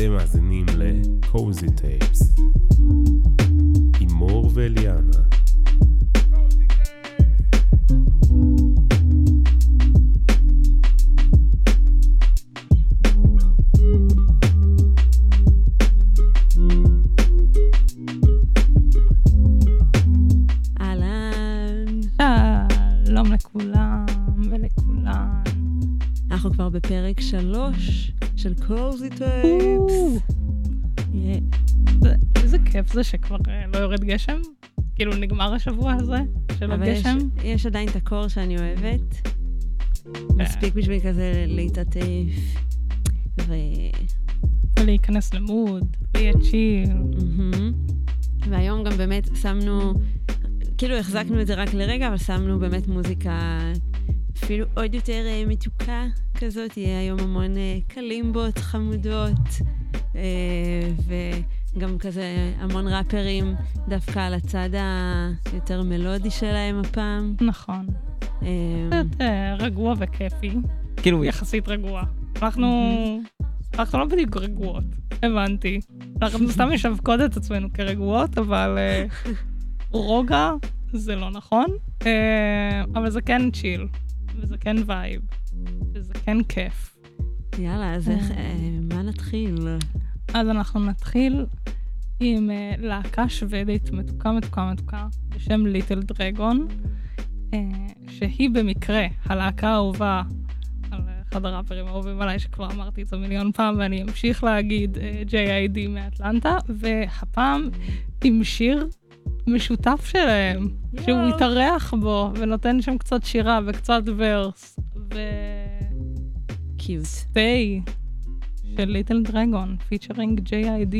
אתם מאזינים ל-Cozy Tapes עם מור ואליאנה. אהלן, שלום לכולם ולכולן. אנחנו כבר בפרק שלוש של קוזי טייפס. זה- איזה כיף זה שכבר אה, לא יורד גשם? כאילו נגמר השבוע הזה של אבל יש, הגשם? יש עדיין את הקור שאני אוהבת. מספיק בשביל כזה להתעטף. ו... ולהיכנס למוד, ויהיה צ'יל. והיום גם באמת שמנו, כאילו החזקנו את זה רק לרגע, אבל שמנו באמת מוזיקה אפילו עוד יותר אה, מתוקה כזאת. יהיה היום המון אה, קלימבות חמודות, אה, וגם כזה המון ראפרים דווקא על הצד היותר מלודי שלהם הפעם. נכון. קצת אה, רגוע וכיפי. כאילו, יחסית רגוע. אנחנו... אנחנו לא בדיוק רגועות, הבנתי. אנחנו סתם משווקות את עצמנו כרגועות, אבל רוגע זה לא נכון. אבל זה כן צ'יל, וזה כן vibe, וזה כן כיף. יאללה, אז איך, אה, מה נתחיל? אז אנחנו נתחיל עם אה, להקה שוודית מתוקה מתוקה מתוקה בשם Little Dragon, אה, שהיא במקרה הלהקה האהובה על אחד הראפרים האהובים עליי, שכבר אמרתי את זה מיליון פעם, ואני אמשיך להגיד אה, JID מאטלנטה, והפעם עם שיר משותף שלהם, שהוא יואו. מתארח בו ונותן שם קצת שירה וקצת verse, ו... cute. Stay של Little Dragon, featuring JID.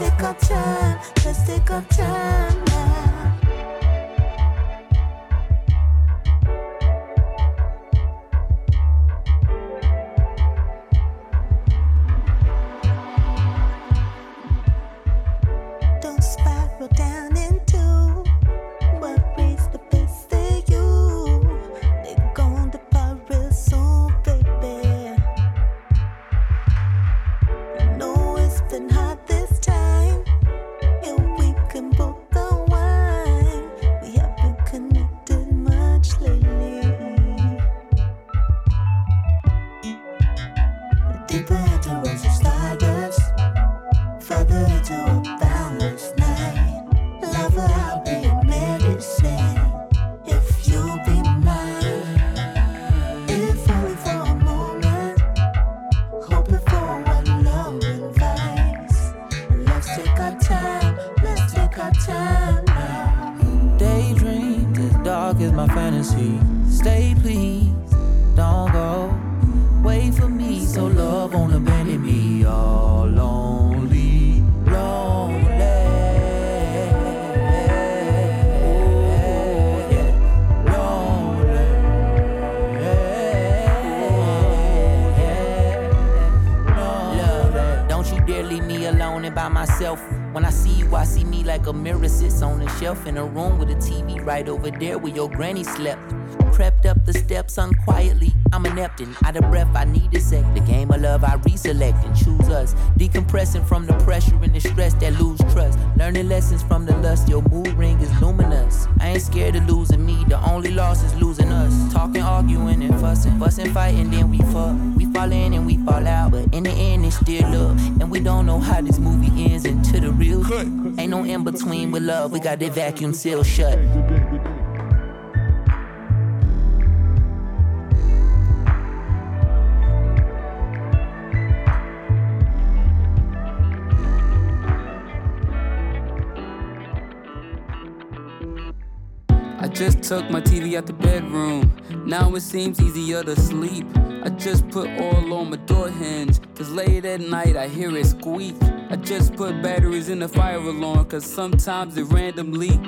Take our time, let's take our time now. Over there where your granny slept. Crept up the steps unquietly. I'm inept and out of breath. I need a sec. The game of love I reselect and choose us. Decompressing from the pressure and the stress that lose trust. Learning lessons from the lust. Your mood ring is luminous. I ain't scared of losing me. The only loss is losing us. Talking, arguing, and fussing. Fussing, fighting, then we fuck. We fall in and we fall out. But in the end, it's still love. And we don't know how this movie ends until the real. Ain't no in between with love. We got that vacuum seal shut. Just took my TV out the bedroom. Now it seems easier to sleep. I just put oil on my door hinge. Cause late at night I hear it squeak. I just put batteries in the fire alarm. Cause sometimes it randomly.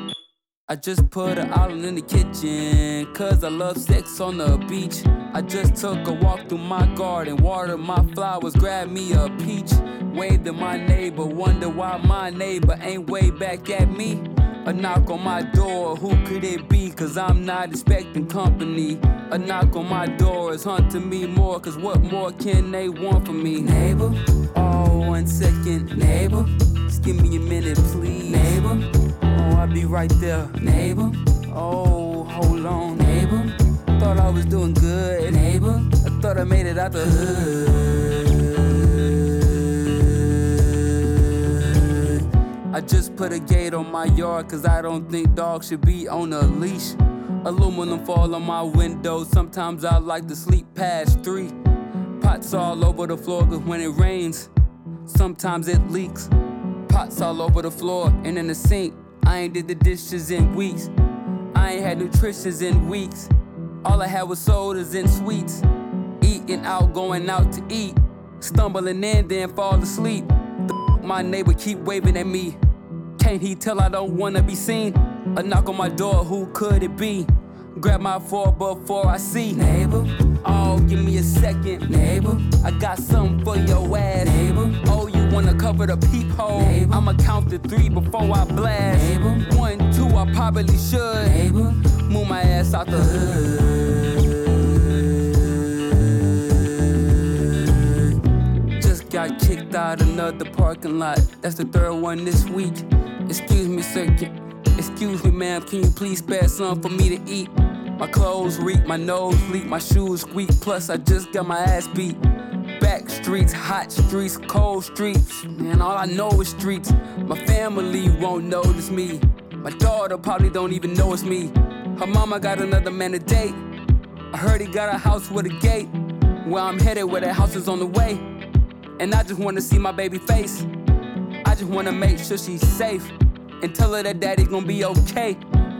I just put an island in the kitchen. Cause I love sex on the beach. I just took a walk through my garden. Watered my flowers. Grabbed me a peach. Waved at my neighbor. Wonder why my neighbor ain't way back at me. A knock on my door, who could it be? Cause I'm not expecting company. A knock on my door is haunting me more, cause what more can they want from me? Neighbor, oh, one second, neighbor. Just give me a minute, please. Neighbor, oh, I'll be right there. Neighbor, oh, hold on, neighbor. Thought I was doing good, neighbor. I thought I made it out the hood. I just put a gate on my yard cause I don't think dogs should be on a leash. Aluminum fall on my window, sometimes I like to sleep past three. Pots all over the floor cause when it rains, sometimes it leaks. Pots all over the floor and in the sink. I ain't did the dishes in weeks. I ain't had nutritions in weeks. All I had was sodas and sweets. Eating out, going out to eat. Stumbling in, then fall asleep. The My neighbor keep waving at me. Can't he tell I don't wanna be seen? A knock on my door, who could it be? Grab my four before I see. Neighbor, oh, give me a second. Neighbor, I got something for your ass. Neighbor, oh, you wanna cover the peephole? Neighbor, I'ma count to three before I blast. Neighbor, one, two, I probably should. Neighbor, move my ass out the hood. Just got kicked out another parking lot. That's the third one this week. Excuse me, sir. Excuse me, ma'am. Can you please spare some for me to eat? My clothes reek, my nose leak, my shoes squeak. Plus, I just got my ass beat. Back streets, hot streets, cold streets. Man, all I know is streets. My family won't notice me. My daughter probably don't even know it's me. Her mama got another man to date. I heard he got a house with a gate. Where I'm headed, where that house is on the way. And I just wanna see my baby face. I just wanna make sure she's safe. And tell her that daddy gon' be okay.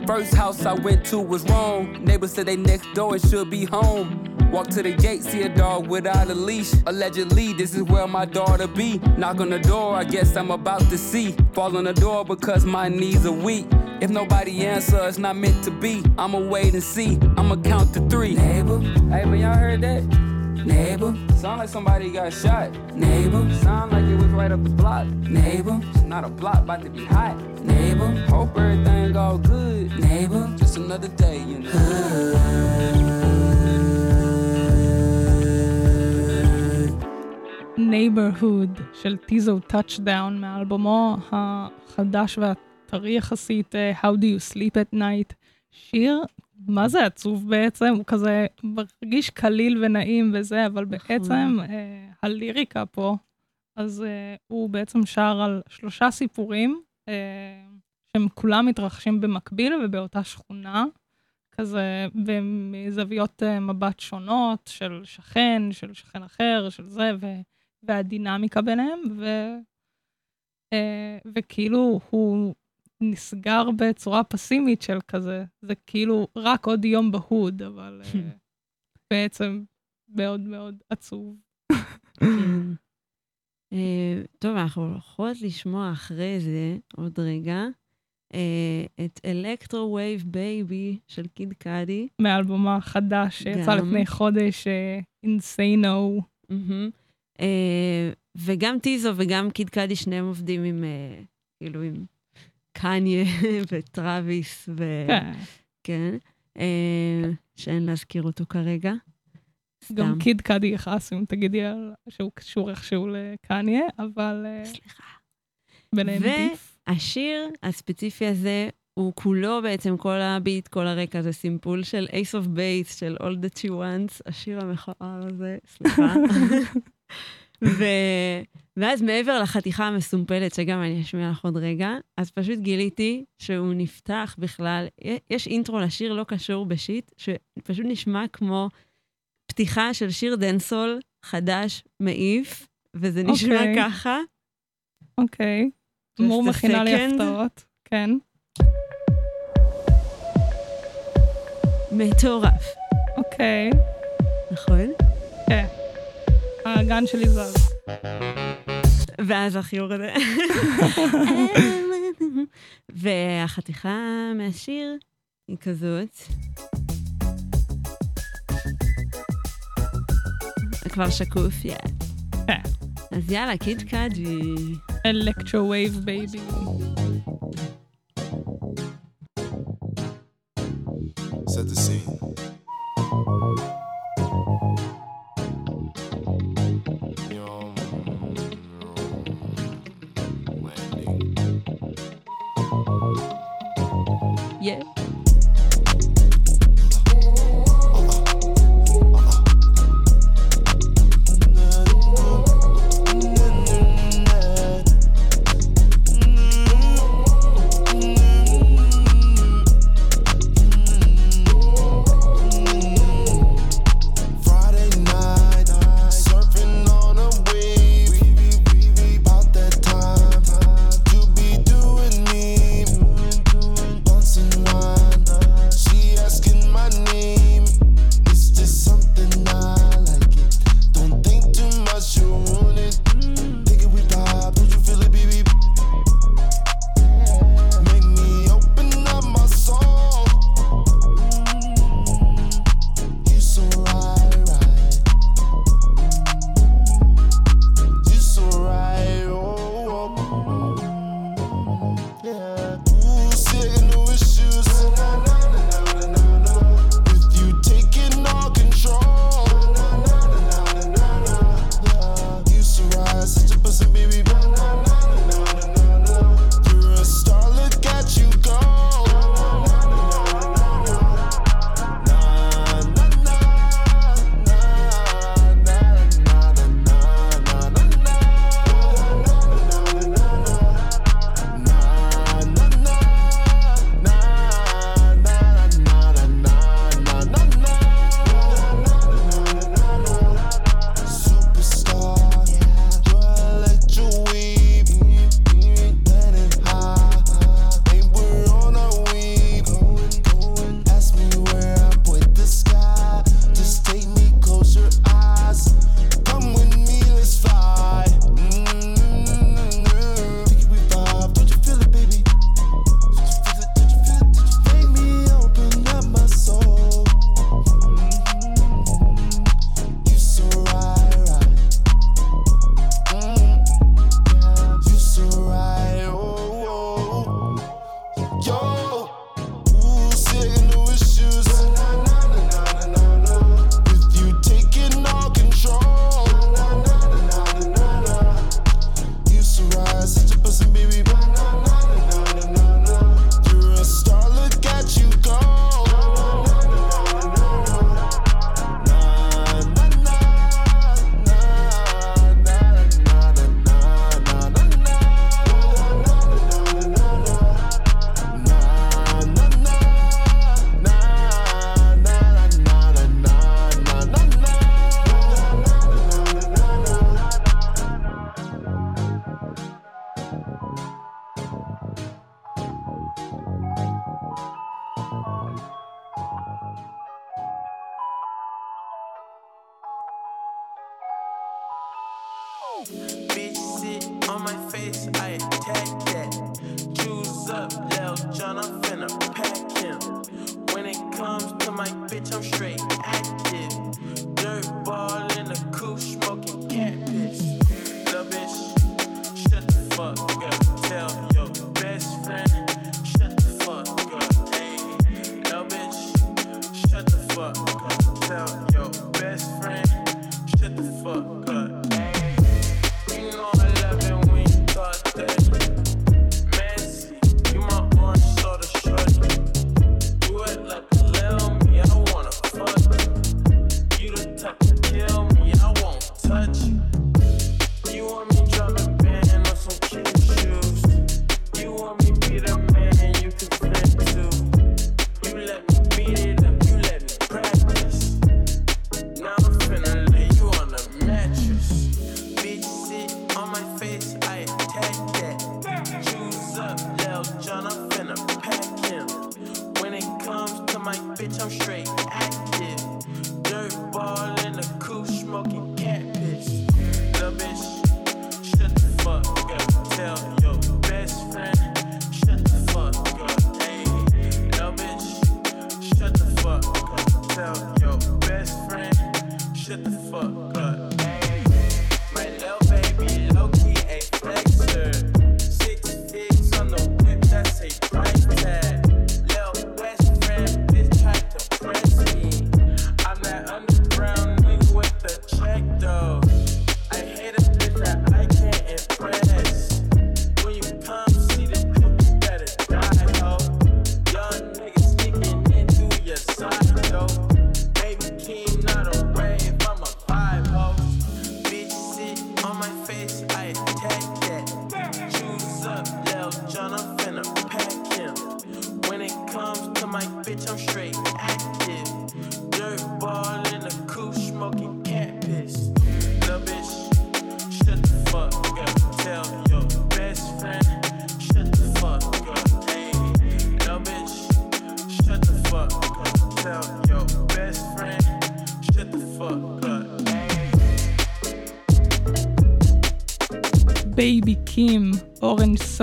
First house I went to was wrong. Neighbors said they next door and should be home. Walk to the gate, see a dog without a leash. Allegedly, this is where my daughter be. Knock on the door, I guess I'm about to see. Fall on the door because my knees are weak. If nobody answer, it's not meant to be. I'ma wait and see. I'ma count to three. Neighbor, hey man, y'all heard that? Neighbor, sound like somebody got shot. Neighbor, sound like it was right up the block. Neighbor, it's not a block, about to be hot. Neighbor, hope everything all good. Neighbor, just another day, you Neighborhood של טיזו טאצ'דאון מאלבומו החדש והטרי יחסית אה, How do you sleep at night. שיר, מה זה עצוב בעצם? הוא כזה מרגיש קליל ונעים וזה, אבל בעצם אה, הליריקה פה, אז אה, הוא בעצם שר על שלושה סיפורים, אה, שהם כולם מתרחשים במקביל ובאותה שכונה. כזה מזוויות אה, מבט שונות של שכן, של שכן אחר, של זה, ו, והדינמיקה ביניהם, ו, אה, וכאילו הוא נסגר בצורה פסימית של כזה, זה כאילו רק עוד יום ב hood, אבל אה, בעצם מאוד מאוד עצוב. כן. אה, טוב, אנחנו הולכות לשמוע אחרי זה, עוד רגע, אה, את Electro Wave Baby של Kid Cudi. מאלבומו החדש שיצא. לפני חודש, Insano. וגם טיזו וגם קיד קאדי, שניהם עובדים עם, כאילו, עם קניה וטראביס, ו... כן. כן. אה, שאין להזכיר אותו כרגע. גם סתם. קיד קאדי יכעס אם תגידי שהוא קשור איכשהו לקניה, אבל אה, סליחה. ביניהם ו- עדיף. השיר הספציפי הזה, הוא כולו בעצם, כל הביט, כל הרקע, זה סימפול של Ace of Base, של All That She Wants, השיר המכוער הזה, סליחה. ו... ואז מעבר לחתיכה המסומפלת, שגם אני אשמיע לך עוד רגע, אז פשוט גיליתי שהוא נפתח בכלל, יש intro לשיר לא קשור ב shit, שפשוט נשמע כמו פתיחה של שיר dancehall חדש, מעיף, וזה נשמע אוקיי. ככה. אוקיי. Just מור מכינה לי. הפתעות. כן. מטורף, אוקיי. נכון? כן. הגן שלי זז. ואז החיור הזה. והחתיכה מהשיר היא כזאת. זה כבר שקוף, יא. כן. אז יאללה, קיד קאדי. אלקטרו וייב בייבי. Set the scene.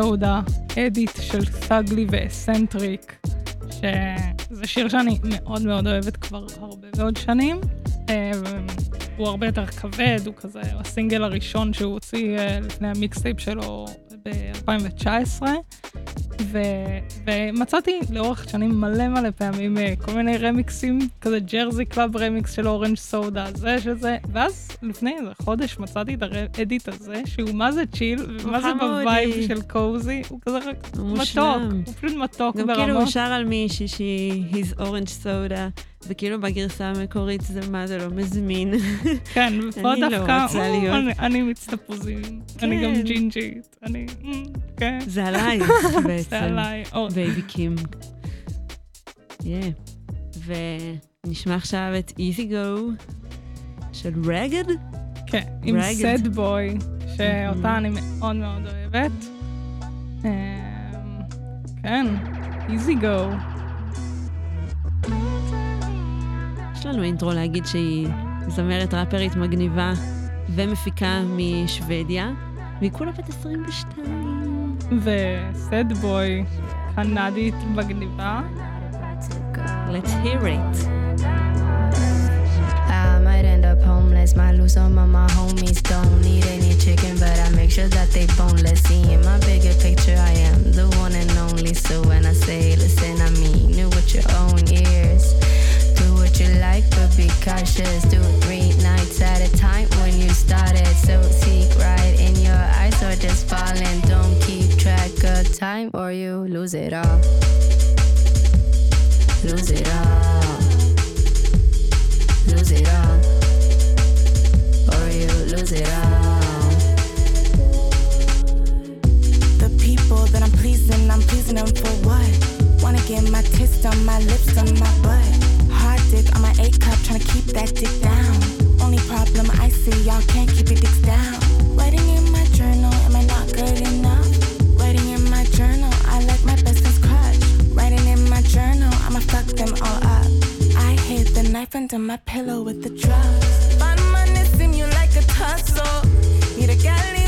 Soda, edit של סאגלי ואסנטריק, שזה שיר שאני מאוד מאוד אוהבת כבר הרבה מאוד שנים. אה, הוא הרבה יותר כבד, הוא כזה הסינגל הראשון שהוא הוציא אה, לפני ה mixtape שלו ב-2019. ו... ומצאתי לאורך שנים מלא מלא פעמים אה, כל מיני רמיקסים, כזה Jersey club remix של Orange Soda, זה שזה, ואז לפני איזה חודש מצאתי את ה edit הזה, שהוא מה זה chill, ומה זה. ב vibe של cozy, הוא כזה מתוק. הוא פשוט מתוק גם ברמות. כאילו הוא שר על מישהי שהיא his orange soda, וכאילו בגרסה המקורית זה מה זה לא מזמין. כן, ופה אני לא דווקא, רוצה "או, להיות." אני- תפוזים, אני גם כן. ג'ינג'ית, אני, "מ, כן, זה עלייך בעצם. זה עליי. Baby Keem. Yeah. ונשמע עכשיו את Easy Go של רגד? כן, עם. סד בוי, שאותה אני מאוד מאוד אוהבת. אמ, כן, איזי גו. יש לנו אינטרו להגיד שהיא זמרת ראפרית מגניבה ומפיקה משוודיה, והיא כולה בת 22. וסד בוי, קנדית מגניבה. Let's hear it. Homeless, might lose some of my homies. Don't need any chicken, but I make sure that they boneless. See in my bigger picture, I am the one and only. So when I say listen, I mean it with your own ears. Do what you like, but be cautious. Do it three nights at a time when you started. So seek right in your eyes or just falling. Don't keep track of time or you lose it all. Lose it all. Lose it all. Or you lose it all. The people that I'm pleasing, I'm pleasing them for what? Wanna get my tits on my lips on my butt. Hard dick on my A cup, tryna keep that dick down. Only problem I see, y'all can't keep your dicks down. Writing in my journal, am I not good enough? Writing in my journal, I like my bestest crush. Writing in my journal, I'ma fuck them all up. I hid the knife under my pillow with the drugs. Fun money seem you like a tussle. Need a galley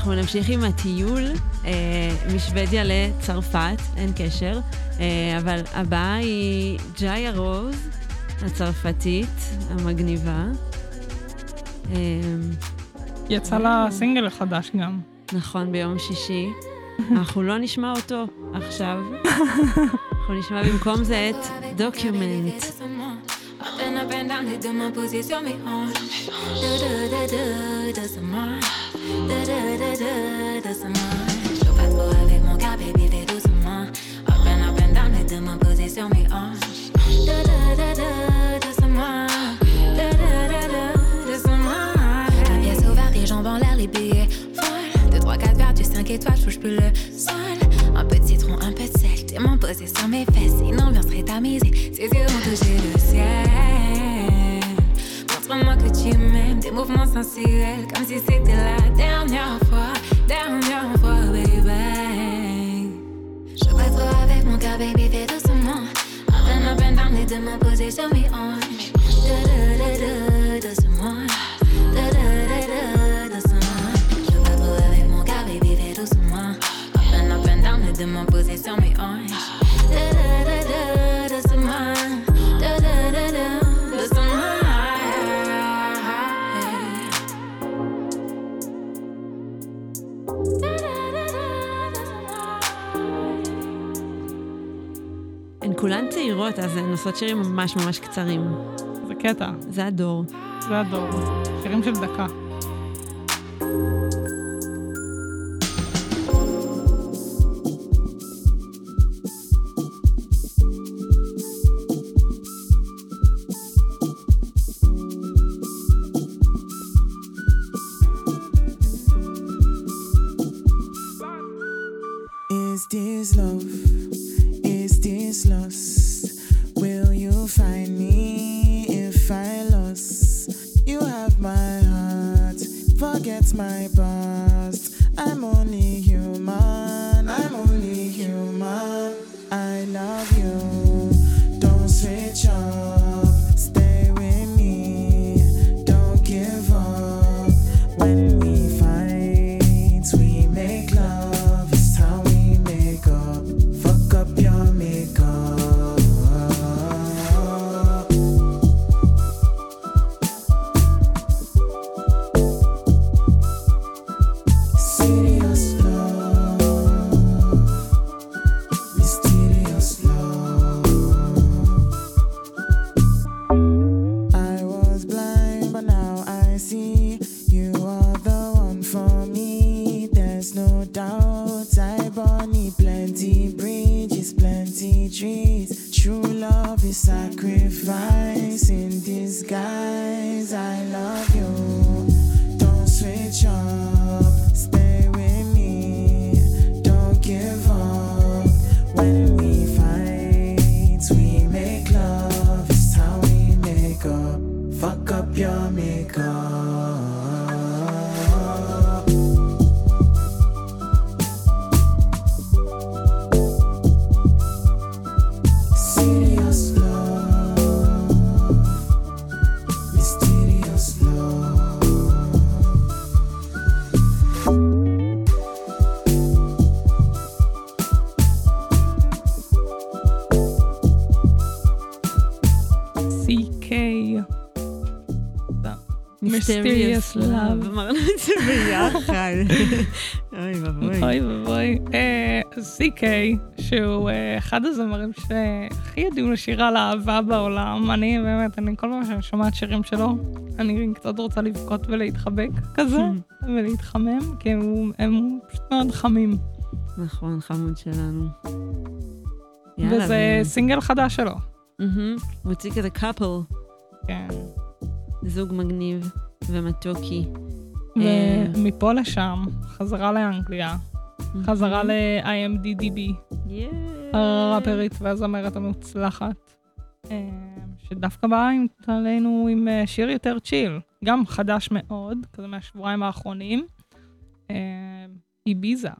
ואנחנו נמשיך עם הטיול אה, משוודיה לצרפת, אין קשר, אה, אבל הבאה היא Jaïa Rose, הצרפתית המגניבה. אה, יצא לה סינגל החדש גם. נכון, ביום שישי. אנחנו לא נשמע אותו עכשיו. אנחנו נשמע במקום זה את Doucement. And down, les deux mains posées sur mes hanches. De, de, de, de, doucement. De, de, de, joue pas mon cœur, baby, doucement. Les sur mes hanches. Doucement. Doucement. La pièce les jambes en l'air, les billets folles. 2, 3, 4 verres, du 5 étoiles, touche plus le sol. Un peu de citron, un peu de sel, tes mains sur mes fesses. Une ambiance très tamisée, ses yeux ont touché le ciel. Montre-moi que tu m'aimes, des mouvements sensuels, comme si c'était la dernière fois, dernière fois, baby. Je passe trop avec mon cœur, baby, fais doucement. Up and down, les deux mains posées sur mes hanches. Doucement. Doucement. Je avec mon baby, fais doucement. Up and down, les deux mains posées sur mes hanches. כולן צעירות, אז הן עושות שירים ממש ממש קצרים. זה קטע. זה הדור. זה הדור. שירים של דקה. Is this love? CK. Mysterious Love. אמרנו את זה ביחד. אוי ואבוי. אוי ואבוי. CK, שהוא אה, אחד הזמרים שהכי יודעים לשיר על אהבה בעולם. אני באמת, אני כל פעם שאני שומעת שירים שלו, אני קצת רוצה לבכות ולהתחבק כזה, ולהתחמם, כי הם פשוט מאוד חמים. נכון, חמוד שלנו. וזה סינגל חדש שלו. הוא הוציא כזה קאפל. כן. זוג מגניב ומתוקי. אה, ומפה לשם, חזרה לאנגליה, חזרה ל-IMDDB, הראפרית והזמרת המוצלחת, אה, שדווקא באה עלינו עם אה, שיר יותר צ'יל, גם חדש מאוד, כזה מהשבועיים האחרונים, אה, איביזה.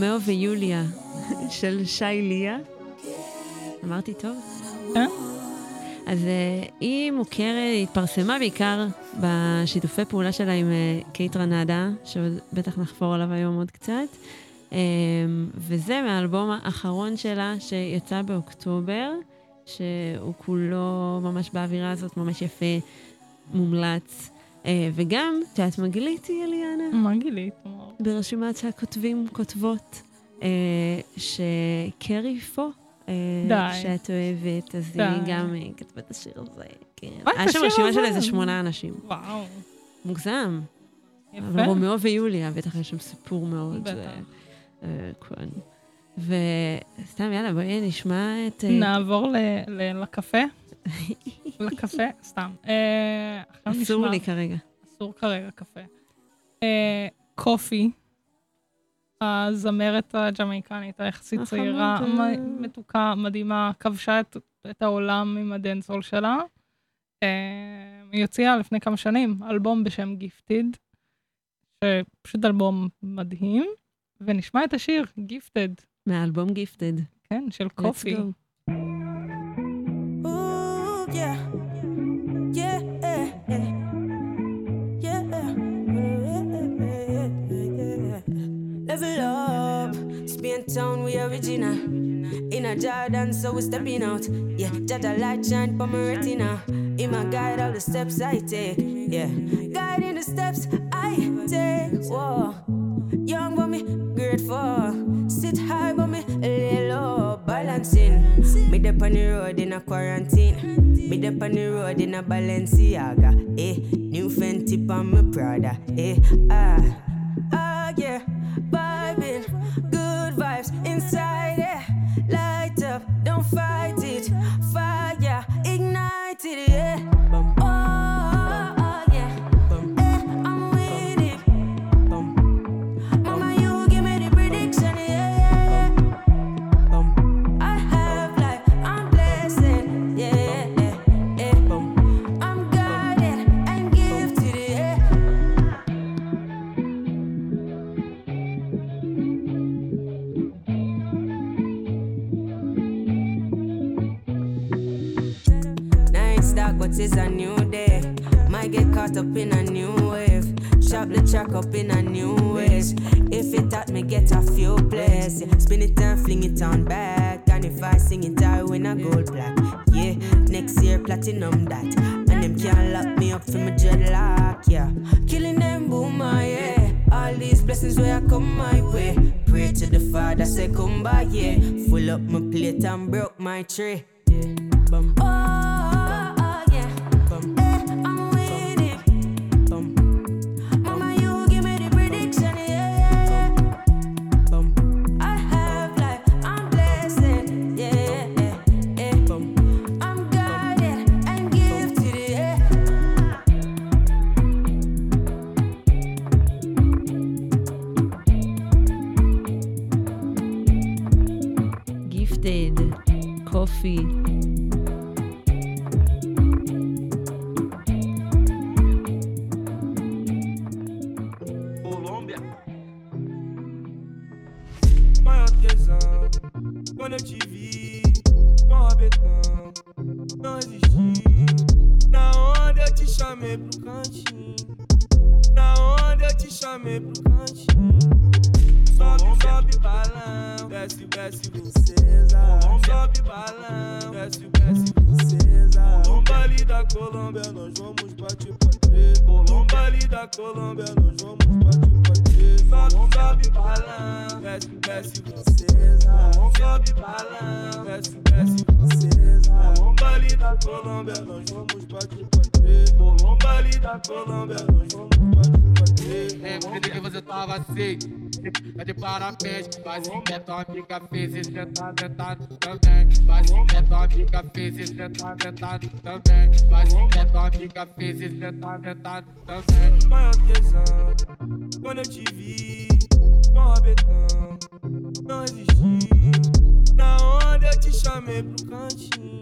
רומאו ויוליה של Shay Lia. אמרתי טוב? אה? אז אה, היא מוכרת, היא התפרסמה בעיקר בשיתופי פעולה שלה עם אה, Kaytranada, שבטח נחפור עליו היום עוד קצת. אמ, וזה מהאלבום האחרון שלה שיצא באוקטובר, שהוא כולו ממש באווירה הזאת, ממש יפה, מומלץ. אה, וגם, שאת מה גיליתי, אליאנה? מה גילית? ברשימת הכותבים כותבות, אה, שקרי פו, אה, שאת אוהבת, אז היא גם כתבה את השיר הזה. כן. היה שם רשימה של איזה שמונה אנשים. וואו. מוגזם. יפה. אבל רומאו ויוליה, בטח יש שם סיפור מאוד. בטח. וסתם, יאללה, בואי נשמע את... נעבור לקפה. לקפה? סתם. אה, אסור לי כרגע. אסור כרגע קפה. אה, קופי, הזמרת הג'מייקנית היחסית. צעירה, מתוקה, מדהימה, כבשה את, את העולם עם הדנסול שלה. אה, היא הוציאה לפני כמה שנים אלבום בשם גיפטיד, שפשוט אלבום מדהים, ונשמע את השיר גיפטד. מהאלבום גיפטד. כן, של קופי. go. Spain town, we original. In a Jordan, so we stepping out. Yeah, Jaja light shine for my retina. In my guide, all the steps I take. Yeah, guiding the steps I take. Whoa, young but me grateful. Sit high but me lay low, balancing. Me dep on the road in a quarantine. Me dep on the road in a Balenciaga. Eh, new Fenty on my Prada. Eh, ah, ah crafted coffee. Basque atômica é fez esquentado também. Basque atômica é fez esquentado também. Basque atômica é fez esquentado também. Maior tesão, quando eu te vi, com betão, não resisti. Na onde eu te chamei pro cantinho.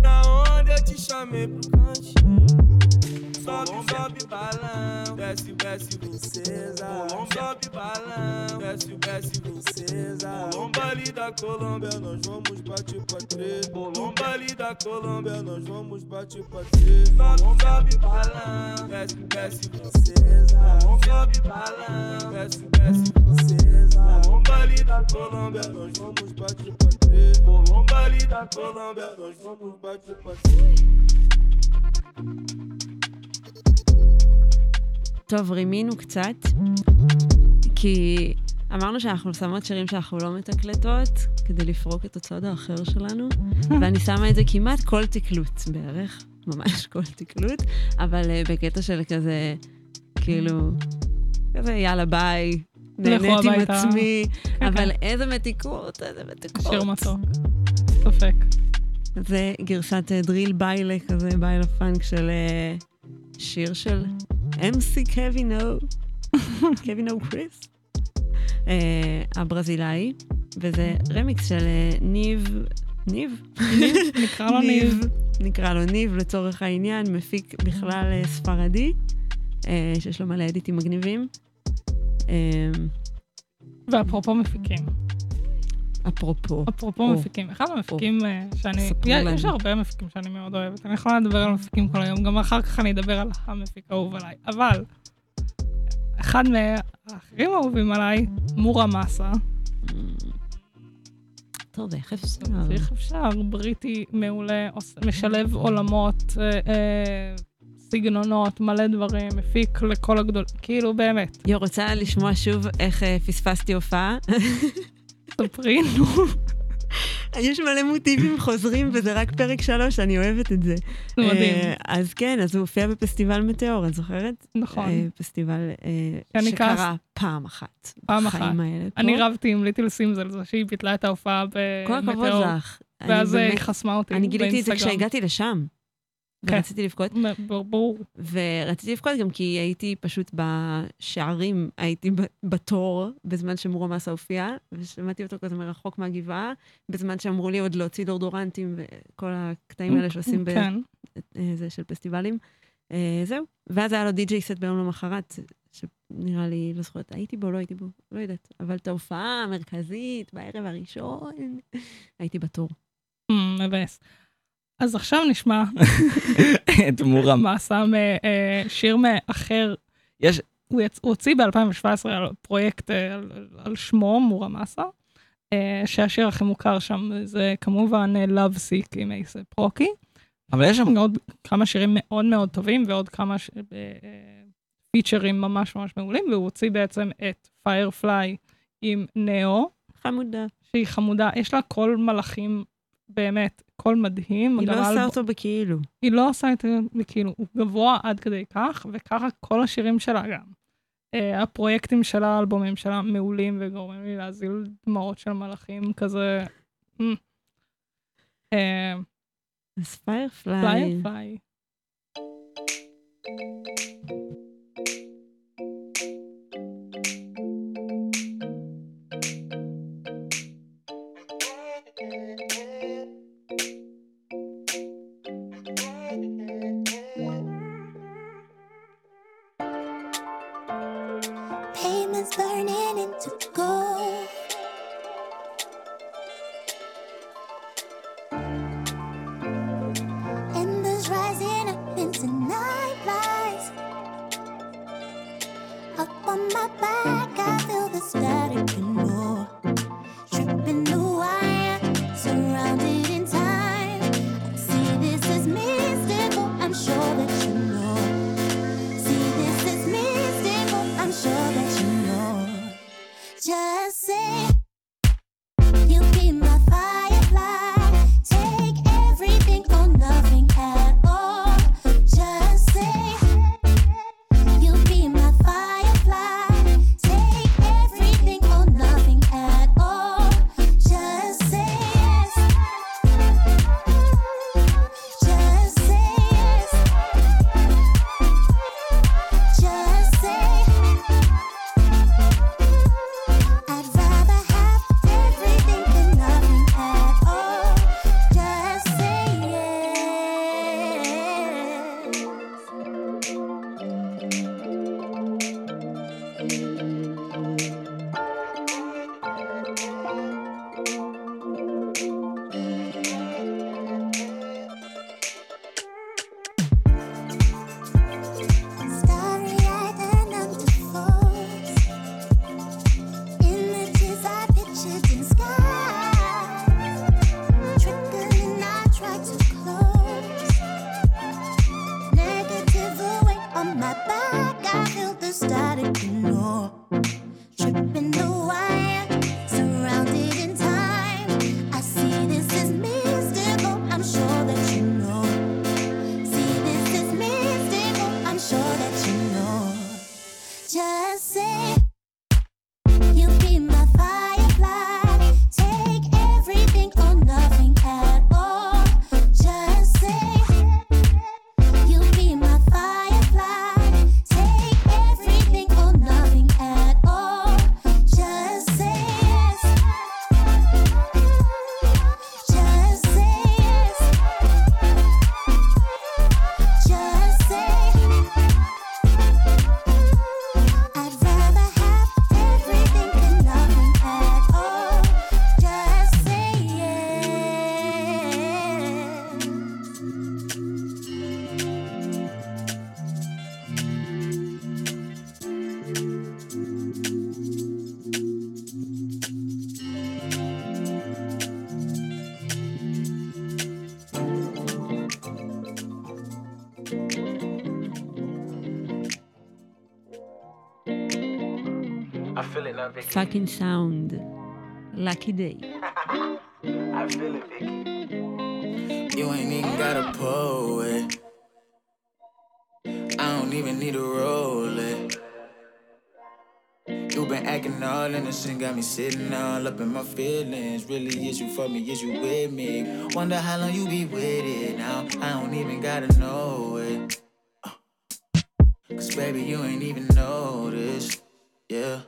Na onde eu te chamei pro cantinho. Sobe, sobe balão, desce, desce princesa. Sobe balão, desce, desce princesa. Colomba ali da Colômbia, nós vamos bater pra três. Colomba ali da Colômbia, nós vamos bater pra três. Sobe, sobe balão, desce, desce princesa. Sobe balão, desce, desce princesa. Colomba ali da Colômbia, nós vamos bater pra três. Colomba ali da Colômbia, nós vamos bater pra três. טוב, רימינו קצת, כי אמרנו שאנחנו שמות שירים שאנחנו לא מתקלטות, כדי לפרוק את הצד האחר שלנו, ואני שמה את זה כמעט כל תקלוט בערך, ממש כל תקלוט, אבל uh, בקטע של כזה, כאילו, כזה יאללה ביי, נהנית עם. עצמי, כן, אבל כן. איזה מתיקות, איזה מתיקות. שיר מתוק. ספק. זה גרסת אה, דריל ביילה כזה, ביילה פאנק של אה, שיר של MC קווינו, קווינו קריס, הברזילאי, וזה רמיקס של אה, ניב, ניב? נקרא לו ניב. נקרא לו ניב לצורך העניין, מפיק בכלל אה, ספרדי, אה, שיש לו מלא אדיטים מגניבים. ואפרופו מפיקים. אפרופו. אפרופו. מפיקים, אחד המפיקים אה, שאני, יש הרבה מפיקים שאני מאוד אוהבת, אני יכולה לדבר על מפיקים כל היום, גם אחר כך אני אדבר על המפיק האהוב עליי, אבל אחד מהאחרים האהובים עליי, מורה מסה, טוב, איך אפשר? איך אפשר, בריטי מעולה, משלב עולמות, אה, אה, סגנונות, מלא דברים, מפיק לכל הגדול, כאילו באמת, יו, רוצה לשמוע שוב איך פספסתי הופעה? ספרי, נו. יש מלא מוטיבים חוזרים, וזה רק פרק שלוש, אני אוהבת את זה. מדהים. אה, אז כן, אז הוא הופיע בפסטיבל מטאור, את זוכרת? נכון. אה, פסטיבל אה, שקרה פעם אחת. פעם אחת. אני רבתי עם ליטל סימס על זה שהיא ביטלה את ההופעה כל במטאור. הכבוד לך. ואז היא חסמה אותי אני גיליתי את זה באינסטגרם. כשהגעתי לשם. כן. ורציתי לבכות. ברור. ורציתי לבכות גם כי הייתי פשוט בשערים, הייתי בתור בזמן שמורה מסה הופיע, ושמעתי אותו כזה מרחוק מהגבעה, בזמן שאמרו לי עוד להוציא דורדורנטים וכל הקטעים האלה שעושים ב- כן. אה, של פסטיבלים. אה, זהו. ואז היה לו די.ג'יי סט ביום למחרת, שנראה לי, לא זוכרת, הייתי בו, לא הייתי בו, לא יודעת. אבל את ההופעה המרכזית בערב הראשון, הייתי בתור. אמ, מבאס. אז עכשיו נשמע את מורה מסה משיר אחר. יש... הוא, יצ... הוא הוציא ב-2017 על פרויקט אה, על, על, שמו, Mura Masa, אה, שהשיר הכי מוכר שם זה כמובן אה, Love Sick עם A$AP Rocky. אבל יש שם... עוד כמה שירים מאוד מאוד טובים ועוד כמה ש... אה, אה, פיצ'רים ממש ממש מעולים, והוא הוציא בעצם את Firefly עם Nao. חמודה. שהיא חמודה, יש לה קול מלאכים באמת, קול מדהים. היא לא עושה האלבום- אותו בכאילו. היא לא עושה את זה בכאילו, הוא גבוה עד כדי כך, וככה כל השירים שלה גם. Uh, הפרויקטים שלה, האלבומים שלה, מעולים וגורמים לי להזיל דמעות של מלאכים כזה. Mm. אה, אז Firefly. Firefly. fucking sound. Lucky day. I feel it, Vicky. You ain't even got a poet. I don't even need a roll. You been acting all innocent, got me sitting all up in my feelings. Really, is you for me? Is you with me? Wonder how long you be with it now. I don't even gotta know it. Uh, Cause baby, you ain't even noticed. Yeah.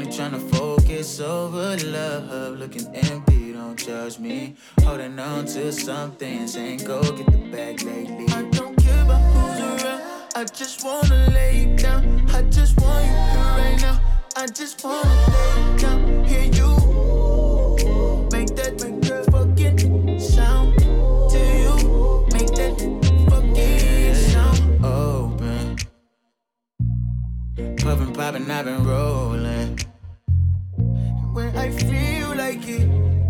Only tryna focus over love. Looking empty, don't judge me. Holding on to some things, ain't go get the bag lately. I don't care about who's around. I just wanna lay down. I just want you here right now. I just wanna lay down. Hear you. Make that, make that fucking sound to you. Make that fucking sound. Open. Puffin', poppin', I've been rollin' when I feel like it.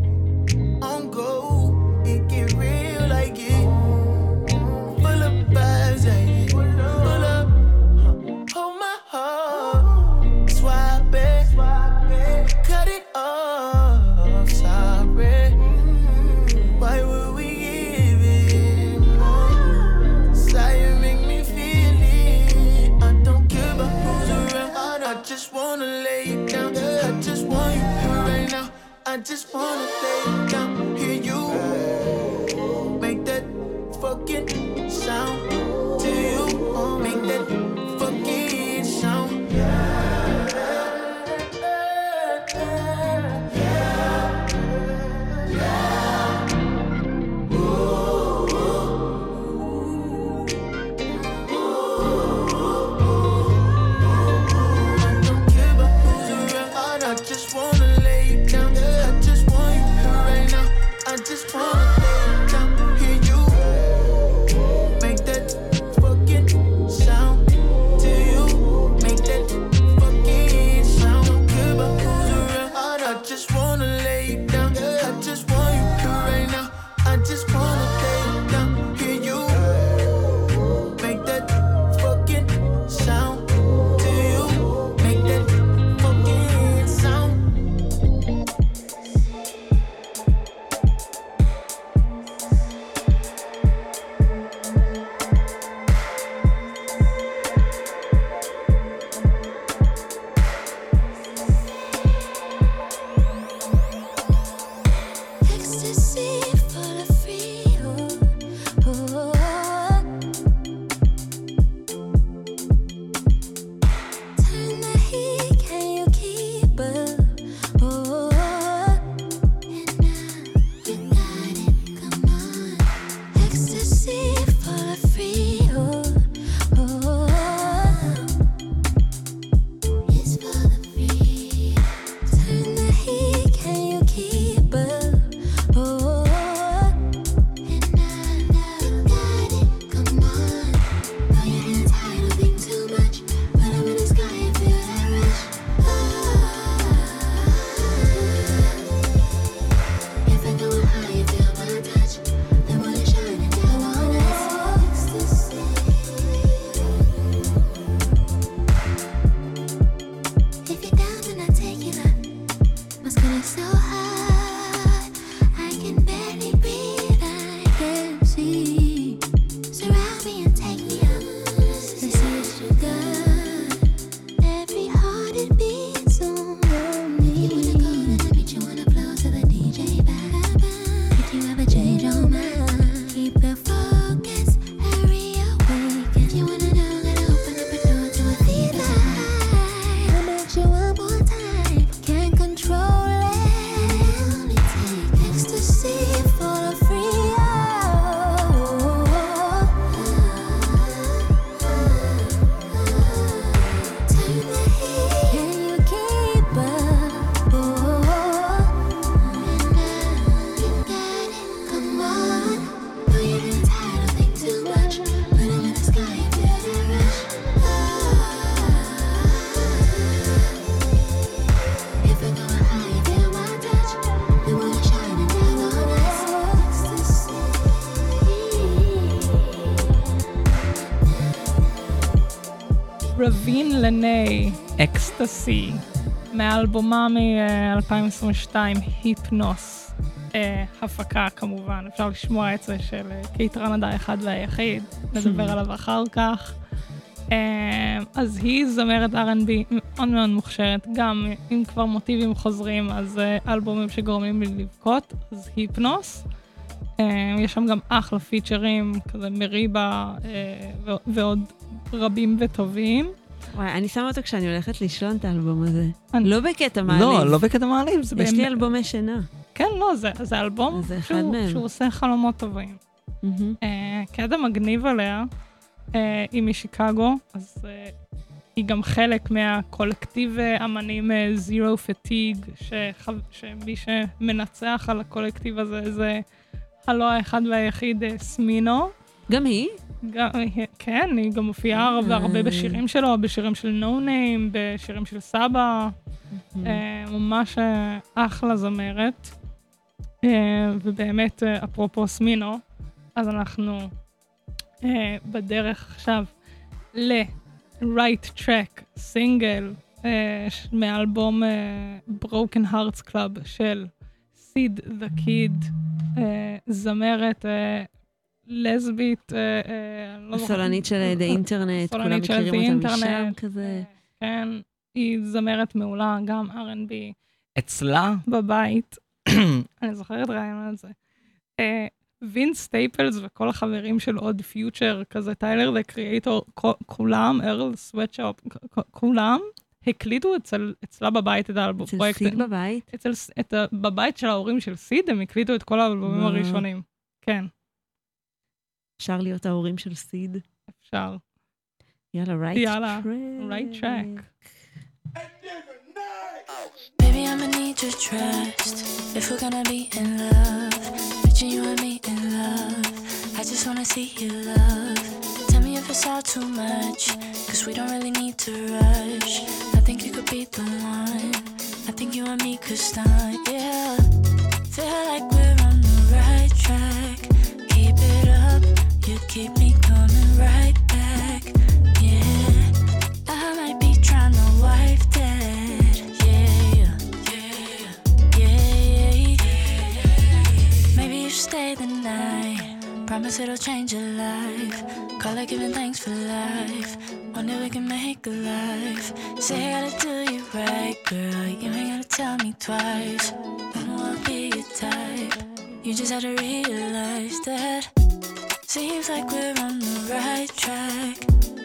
לפני Xtasy מאלבומה מ-2022, Hypnos. Uh, הפקה כמובן, אפשר לשמוע את זה של אה, uh, Kaytranada האחד והיחיד, נדבר hmm. עליו אחר כך. Uh, אז היא זמרת R&B מאוד מאוד מוכשרת, גם אם כבר מוטיבים חוזרים, אז uh, אלבומים שגורמים לי לבכות, אז Hypnos. Uh, יש שם גם אחלה פיצ'רים, כזה מריבה uh, ועוד רבים וטובים. וואי, אני שמה אותו כשאני הולכת לישון את האלבום הזה. לא בקטע מעליב. לא, לא בקטע מעליב, זה יש לי באמת- אלבומי שינה. כן, לא, זה, זה אלבום זה שהוא. שהוא עושה חלומות טובים. אה, קטע מגניב עליה, אה, היא משיקגו, אז אה, היא גם חלק מהקולקטיב אה, אמנים אה, Zero Fatigue, שחו- שמי שמנצח על הקולקטיב הזה זה הלא האחד והיחיד אה, סמינו. גם היא? גם, כן, היא גם מופיעה הרבה, הרבה בשירים שלו, בשירים של נו ניים, בשירים של סבא. אה, ממש אה, אחלה זמרת. אה, ובאמת, אה, אפרופו סמינו, אז אנחנו אה, בדרך עכשיו ל-Right Track, סינגל אה, מאלבום אה, Broken Hearts Club של Syd tha Kyd, אה, זמרת אה, לסבית, אה, אה, לא זוכרת- הסולנית של The Internet, כולם הסולנית של מכירים The אותה משם כזה. כן, היא זמרת מעולה, גם R&B. אצלה בבית, אני זוכרת ריאיון על זה. אה, Vince Staples וכל החברים של Odd Future, כזה Tyler, The Creator, כולם, Earl Sweatshirt, כולם, הקליטו אצל, אצלה בבית את האלבום. אצל פרויקט- סיד בבית? אצל, את, בבית של ההורים של סיד, הם הקליטו את כל האלבומים. הראשונים. כן, אפשר להיות ההורים של סיד. אפשר. יאללה, right יאללה, track. right track. Baby, I'ma need your trust. If we're gonna be in love, picture you and me in love. I just wanna see your love. Tell me if it's all too much, cause we don't really need to rush. I think you could be the one. I think you and me could start, yeah. Feel like we're on the right track. Keep it up, you keep me coming right back, yeah. I might be trying to wife that, yeah, yeah, yeah. Maybe you stay the night. Promise it'll change your life. Call it giving thanks for life. One day we can make a life. Say I gotta do you right, girl. You ain't gotta tell me twice. I I'll be your type. You just had to realize that. Seems like we're on the right track.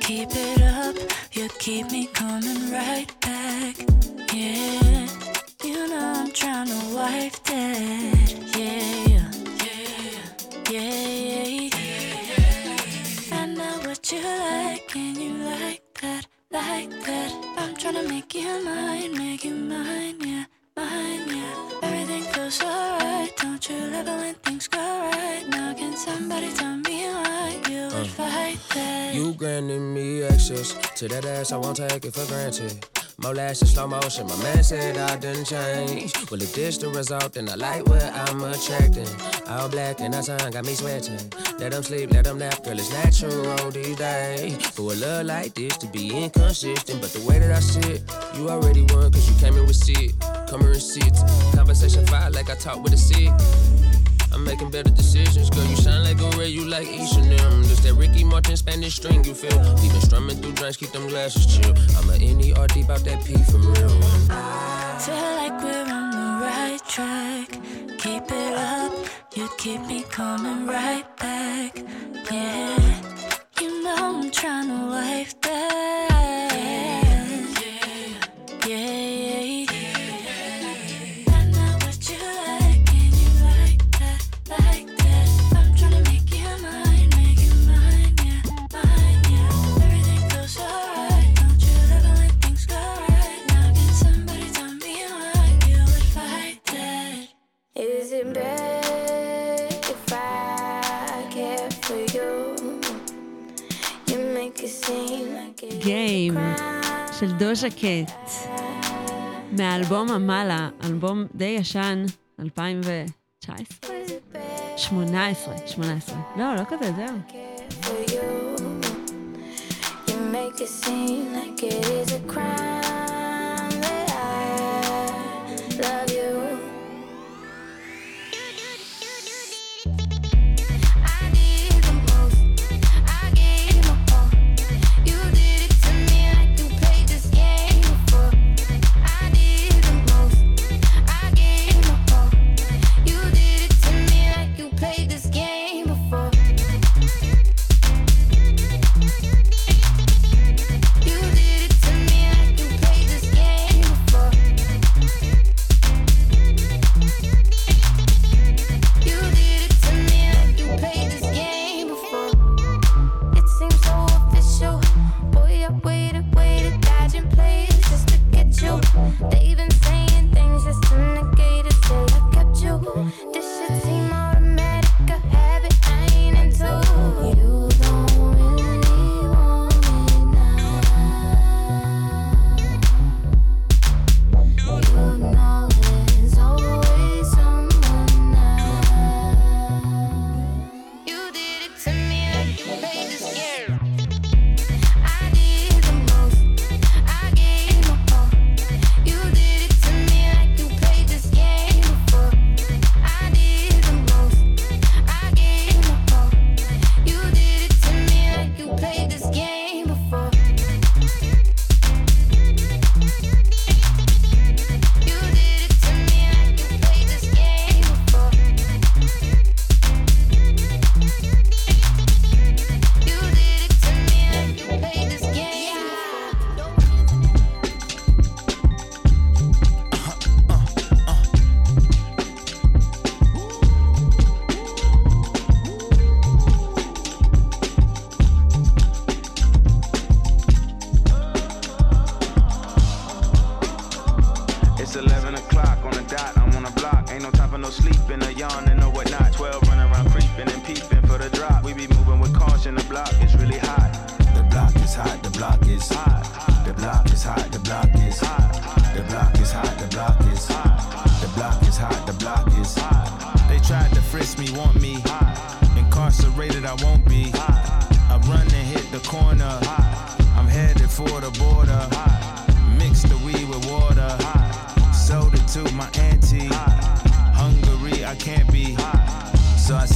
Keep it up, you keep me coming right back. Yeah, you know I'm trying to wife that. Yeah, yeah, yeah, yeah. I know what you like, and you like that, like that. I'm trying to make you mine, make you mine, yeah, mine, yeah. Feels alright, don't you love it when things go right? Now can somebody tell me why you uh. would fight that? You granted me access to that ass, I won't take it for granted. More lashes, slow motion, my man said I didn't change. Well, if this the result, then I like what I'm attracting. All black and that sun got me sweating. Let them sleep, let them nap, girl, it's natural these days. For a love like this to be inconsistent, but the way that I sit, you already won, cause you came in with sit. Come here and sit. Like I talk with a sit. I'm making better decisions, girl. You shine like a ray, you like each of them. Just that Ricky Martin Spanish string, you feel. We been strumming through drinks, keep them glasses chill. I'm a NER deep out that P for real. Feel like we're on the right track. Keep it up, you keep me coming right back. Yeah, you know I'm trying to wife that. גיים של דוז'ה קט, מהאלבום המאלה, אלבום די ישן, 2019? 18, 18. לא, לא כזה, זהו.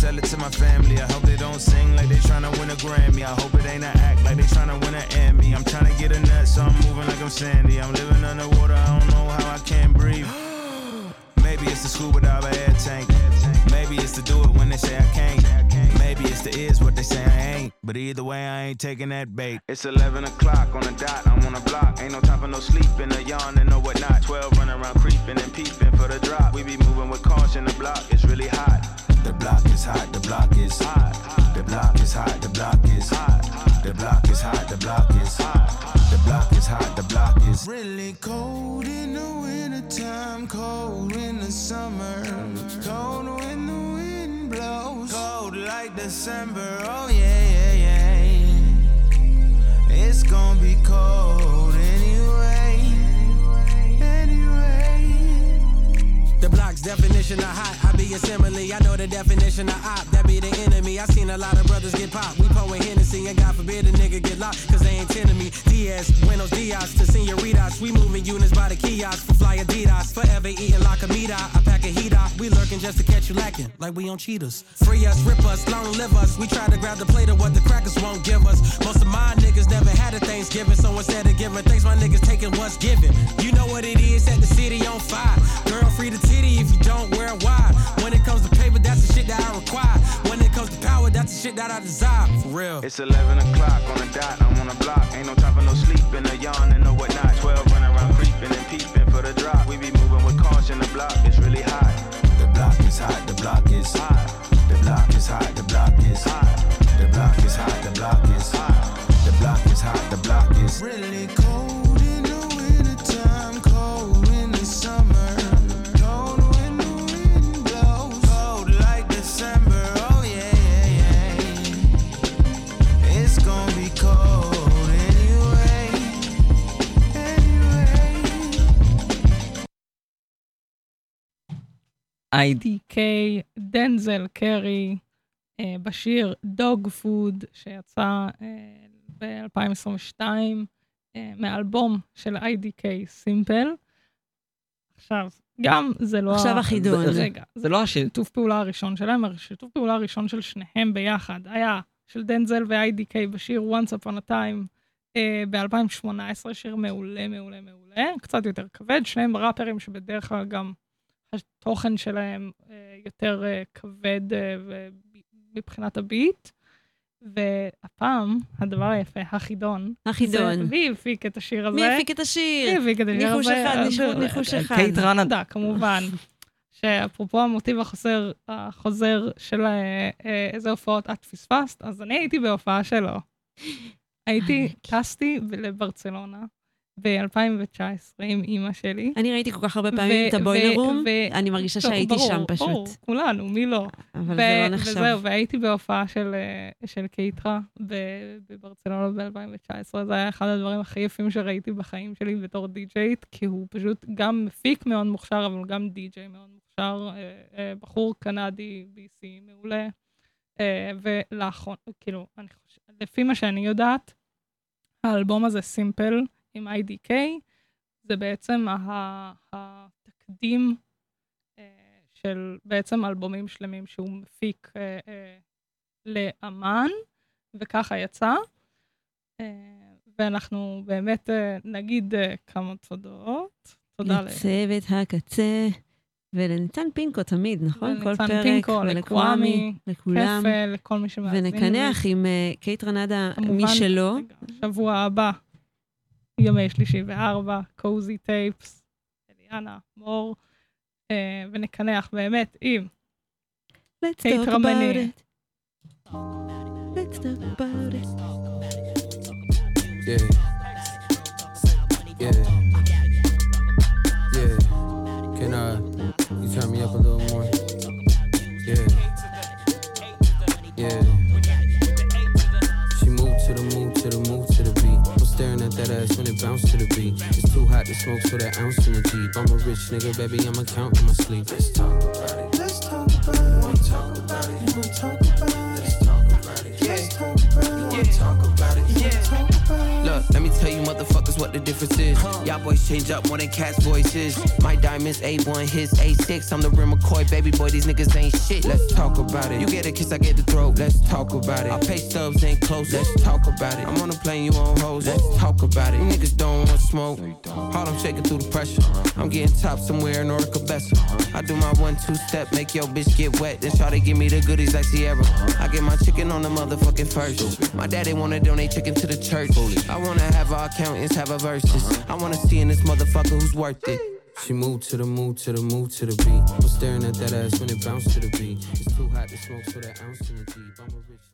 Sell it to my family. I hope they don't sing like they tryna win a Grammy. I hope it ain't an act like they tryna win an Emmy. I'm tryna get a nut, so I'm moving like I'm Sandy. I'm living underwater, I don't know how I can't breathe. Maybe it's the scuba diver air tank. Maybe it's to do it when they say I can't. Maybe it's the is what they say I ain't. But either way, I ain't taking that bait. It's 11 o'clock on the dot, I'm on the block. Ain't no time for no sleeping, a yawn and no whatnot. 12 running around creeping and peeping for the drop. We be moving with caution, the block is really hot. The block is hot, the block is hot. The block is hot, the block is hot. The block is hot, the block is hot. The block is hot, the block is Really cold in the wintertime, cold in the summer, cold when the wind blows, cold like December. Oh yeah, yeah, yeah. It's gonna be cold The block's definition of hot, I be a simile. I know the definition of op, that be the enemy. I seen a lot of brothers get popped. We pouring Hennessy, and God forbid a nigga get locked, cause they ain't tending me. Diaz, Buenos Dias to senoritas. We moving units by the kiosk for fly Adidas. Forever eating la comida, I pack a heat. We lurking just to catch you lacking, like we on cheaters. Free us, rip us, long live us. We try to grab the plate of what the crackers won't give us. Most of my niggas never had a Thanksgiving, so instead of giving thanks, my niggas taking what's given. You know what it is, set the city on fire. Girl, free the titty if you don't wear wide. When it comes to paper, that's the shit that I require. When it comes to power, that's the shit that I desire. For real. It's 11 o'clock on the dot, I'm on the block. Ain't no time for no sleeping, a yawn and no whatnot. 12 running around creeping and peeping for the drop. We be moving with caution, the block is really hot. The block is hot, the block is hot. The block is hot, the block is hot. The block is hot, the block is hot. The block is hot, the block is Really IDK, דנזל קרי, אה, בשיר דוג פוד, שיצא ב-2022, מאלבום של IDK סימפל. עכשיו, גם זה לא... עכשיו החידון. זה- רגע, זה לא השיתוף פעולה הראשון שלהם, השיתוף פעולה הראשון של שניהם ביחד היה של דנזל ו-IDK בשיר Once Upon a Time אה, ב-2018, שיר מעולה, מעולה, מעולה, קצת יותר כבד, שניהם ראפרים שבדרך כלל גם התוכן שלהם אה, יותר אה, כבד אה, מבחינת הביט. והפעם, הדבר היפה, החידון. החידון. מי הפיק את השיר הזה? מי הפיק את השיר? מי הפיק את השיר הזה? ניחוש אחד, ניחוש- אחד. קייט רנדה, כמובן. שאפרופו המוטיב החוזר, החוזר של איזה הופעות את פספסת, אז אני הייתי בהופעה שלו. הייתי, טסתי לברצלונה ב-2019 עם אימא שלי. אני ראיתי כל כך הרבה פעמים את הבוילר רום, אני מרגישה שהייתי ברור, שם פשוט. ברור, כולנו, מי לא? אבל זה לא נחשב. וזהו, והייתי בהופעה של, אה, של קייטרה בברצלונה ב-2019, זה היה אחד הדברים הכי יפים שראיתי בחיים שלי בתור די-ג'יית, כי הוא פשוט גם מפיק מאוד מוכשר, אבל גם די-ג'יי מאוד מוכשר, אה, אה, בחור קנדי, BC, מעולה. ולאחרונה, כאילו, אני חושבת, לפי מה שאני יודעת, האלבום הזה סימפל עם IDK, זה בעצם התקדים אה, של בעצם אלבומים שלמים שהוא מפיק אה, אה, לאמן, וככה יצא. ואנחנו באמת נגיד כמה תודות. תודה ל... לצוות הקצה, ולניצן פינקו תמיד, נכון? כל פרק, פינקו, ולקוואמי, לקוואמי, לכולם. כפל, לכל מי שמאזין. ונקנח עם קייט רנדה, שלא. שבוע הבא, ימי שלישי וארבע, קוזי טייפס, אליאנה, מור, אה, ונקנח באמת עם Let's קייט talk about רבני. it. Let's talk about it. Yeah. bounce to the beat. It's too hot to smoke, so that ounce in the deep. I'm a rich nigga, baby, I'ma count in my sleep. Let's talk about it. Let's talk about it. You wanna talk about it? You wanna talk about it? Let's talk about it. Yeah. Let's talk about it. Yeah. Talk about it. Yeah. Talk about it. Look, let me tell you, motherfucker what the difference is. Y'all boys change up more than cats' voices. My diamonds A1, his A6. I'm the real McCoy, baby boy. These niggas ain't shit. Let's talk about it. You get a kiss, I get the throat. Let's talk about it. Our pay stubs ain't close. Let's talk about it. I'm on a plane, you on hoes. Let's talk about it. You niggas don't want smoke. Harlem shaking through the pressure. I'm getting top somewhere in Orica Besser. I do my one two step, make your bitch get wet. Then try to give me the goodies like Sierra. I get my chicken on the motherfucking first. My daddy wanna donate chicken to the church. I wanna have our accountants have a verses. I wanna see in this motherfucker who's worth it. She moved to the move to the move to the beat. I'm staring at that ass when it bounced to the beat. It's too hot to smoke, so that ounce in the deep. I'm a rich.